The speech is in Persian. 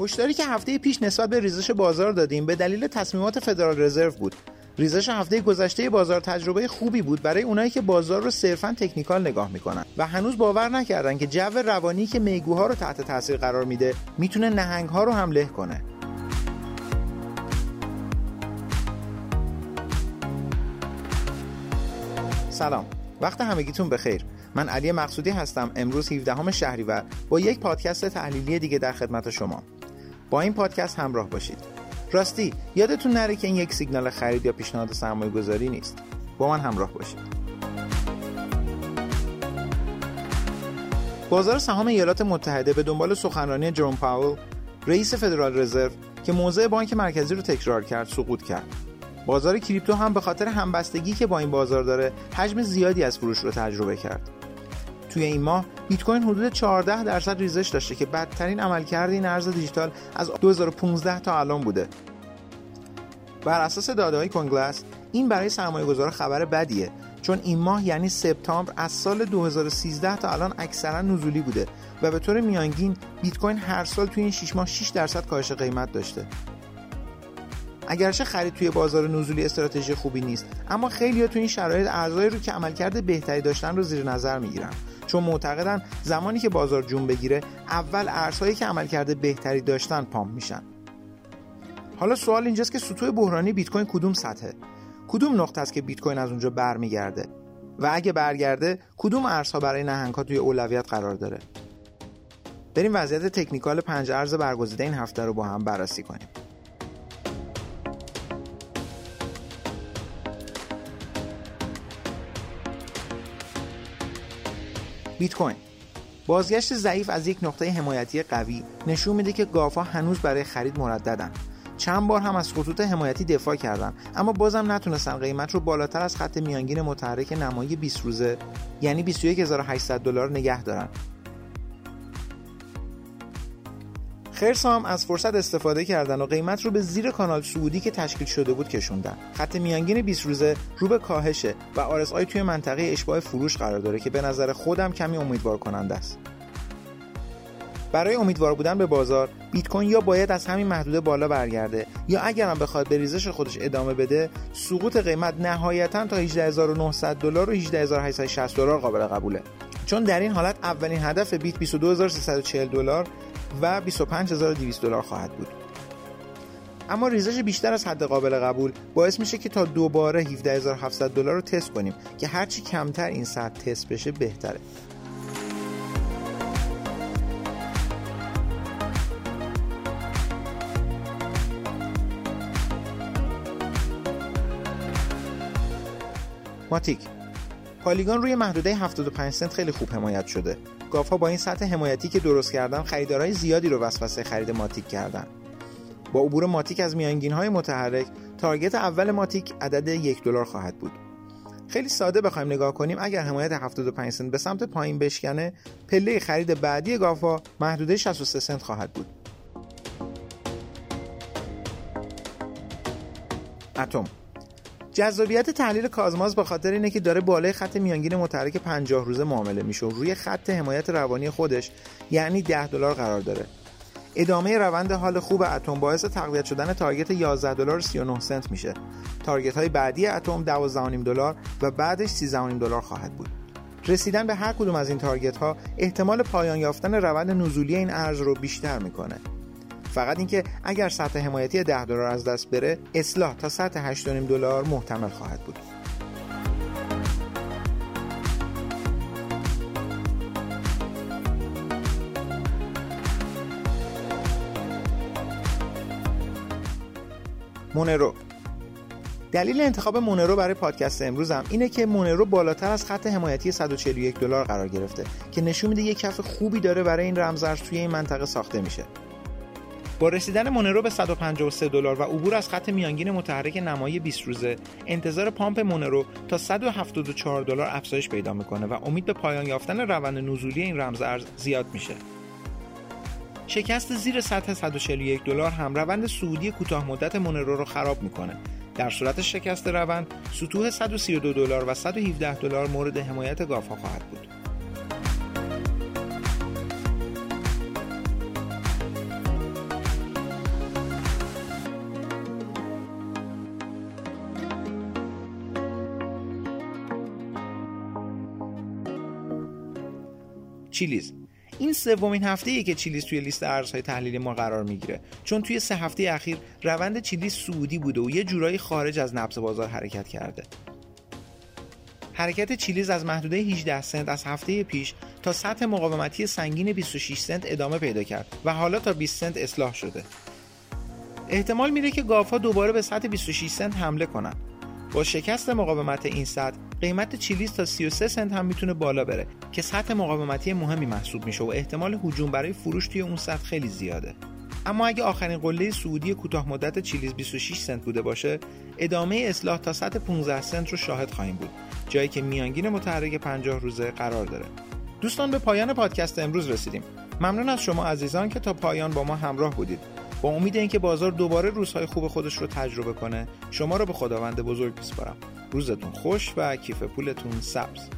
هشداری که هفته پیش نسبت به ریزش بازار دادیم به دلیل تصمیمات فدرال رزرو بود. ریزش هفته گذشته بازار تجربه خوبی بود برای اونایی که بازار رو صرفا تکنیکال نگاه می‌کنن و هنوز باور نکردن که جو روانی که میگوها رو تحت تاثیر قرار میده می‌تونه نهنگ ها رو هم له کنه. سلام. وقت همگیتون بخیر. من علی مقصودی هستم. امروز 17 شهریور با یک پادکست تحلیلی دیگه در خدمت شما. با این پادکست همراه باشید. راستی یادتون نره که این یک سیگنال خرید یا پیشنهاد سرمایه گذاری نیست. با من همراه باشید. بازار سهام ایالات متحده به دنبال سخنرانی جرون پاول رئیس فدرال رزرو که موضع بانک مرکزی رو تکرار کرد سقوط کرد. بازار کریپتو هم به خاطر همبستگی که با این بازار داره حجم زیادی از فروش رو تجربه کرد. توی این ماه بیت کوین حدود 14 درصد ریزش داشته که بدترین عملکرد این ارز دیجیتال از 2015 تا الان بوده. بر اساس داده های این برای سرمایه گذار خبر بدیه چون این ماه یعنی سپتامبر از سال 2013 تا الان اکثرا نزولی بوده و به طور میانگین بیت کوین هر سال توی این 6 ماه 6 درصد کاهش قیمت داشته. اگرچه خرید توی بازار نزولی استراتژی خوبی نیست اما خیلی تو این شرایط ارزهایی رو که عملکرد بهتری داشتن رو زیر نظر می‌گیرن. چون معتقدن زمانی که بازار جون بگیره اول ارزهایی که عملکرد بهتری داشتن پامپ میشن. حالا سوال اینجاست که سطوح بحرانی بیت کوین کدوم سطحه؟ کدوم نقطه است که بیت کوین از اونجا برمیگرده؟ و اگه برگرده کدوم ارزها برای نهنگ ها توی اولویت قرار داره؟ بریم وضعیت تکنیکال پنج ارز برگزیده این هفته رو با هم بررسی کنیم. بیت کوین. بازگشت ضعیف از یک نقطه حمایتی قوی نشون میده که گافا هنوز برای خرید مرددن. چند بار هم از خطوط حمایتی دفاع کردن اما بازم نتونستن قیمت رو بالاتر از خط میانگین متحرک نمایی 20 روزه یعنی 21800 دلار نگه دارن خرسام از فرصت استفاده کردن و قیمت رو به زیر کانال سعودی که تشکیل شده بود کشوندن. خط میانگین 20 روزه رو به کاهشه و آی توی منطقه اشباه فروش قرار داره که به نظر خودم کمی امیدوار کننده است. برای امیدوار بودن به بازار بیت کوین یا باید از همین محدوده بالا برگرده یا اگرم بخواد به ریزش خودش ادامه بده سقوط قیمت نهایتا تا 18900 دلار و 18860 دلار قابل قبوله چون در این حالت اولین هدف بیت 22340 دلار و 25200 دلار خواهد بود. اما ریزش بیشتر از حد قابل قبول باعث میشه که تا دوباره 17700 دلار رو تست کنیم که هرچی کمتر این سطح تست بشه بهتره. ماتیک پالیگان روی محدوده 75 سنت خیلی خوب حمایت شده. گاف ها با این سطح حمایتی که درست کردن خریدارهای زیادی رو وسوسه خرید ماتیک کردن. با عبور ماتیک از میانگین های متحرک تارگت اول ماتیک عدد یک دلار خواهد بود. خیلی ساده بخوایم نگاه کنیم اگر حمایت 75 سنت به سمت پایین بشکنه پله خرید بعدی گافا محدوده 63 سنت خواهد بود. اتم جذابیت تحلیل کازماز به خاطر اینه که داره بالای خط میانگین متحرک 50 روزه معامله میشه. و روی خط حمایت روانی خودش یعنی 10 دلار قرار داره. ادامه روند حال خوب اتم باعث تقویت شدن تارگت 11 دلار 39 سنت میشه. تارگت های بعدی اتم 12.5 دلار و بعدش 13.5 دلار خواهد بود. رسیدن به هر کدوم از این تارگت ها احتمال پایان یافتن روند نزولی این ارز رو بیشتر می‌کنه. فقط اینکه اگر سطح حمایتی 10 دلار از دست بره اصلاح تا سطح 8.5 دلار محتمل خواهد بود. مونرو. دلیل انتخاب مونرو برای پادکست امروزم اینه که مونرو بالاتر از خط حمایتی 141 دلار قرار گرفته که نشون میده یک کف خوبی داره برای این رمزارز توی این منطقه ساخته میشه. با رسیدن مونرو به 153 دلار و عبور از خط میانگین متحرک نمایی 20 روزه انتظار پامپ مونرو تا 174 دلار افزایش پیدا می‌کنه و امید به پایان یافتن روند نزولی این رمز ارز زیاد میشه. شکست زیر سطح 141 دلار هم روند سعودی کوتاه مدت مونرو رو خراب می‌کنه. در صورت شکست روند سطوح 132 دلار و 117 دلار مورد حمایت گافا خواهد بود. چیلیز این سومین هفته ای که چیلیز توی لیست ارزهای تحلیلی ما قرار می‌گیره چون توی سه هفته اخیر روند چیلیز سعودی بوده و یه جورایی خارج از نبض بازار حرکت کرده حرکت چیلیز از محدوده 18 سنت از هفته پیش تا سطح مقاومتی سنگین 26 سنت ادامه پیدا کرد و حالا تا 20 سنت اصلاح شده. احتمال میره که گاف دوباره به سطح 26 سنت حمله کنن. با شکست مقاومت این سطح قیمت چیلیز تا 33 سنت هم می‌تونه بالا بره که سطح مقاومتی مهمی محسوب میشه و احتمال هجوم برای فروش توی اون سطح خیلی زیاده. اما اگه آخرین قله سعودی کوتاه مدت چیلیز 26 سنت بوده باشه ادامه اصلاح تا سطح 15 سنت رو شاهد خواهیم بود جایی که میانگین متحرک 50 روزه قرار داره. دوستان به پایان پادکست امروز رسیدیم. ممنون از شما عزیزان که تا پایان با ما همراه بودید. با امید اینکه بازار دوباره روزهای خوب خودش رو تجربه کنه شما رو به خداوند بزرگ میسپارم. روزتون خوش و کیف پولتون سبز.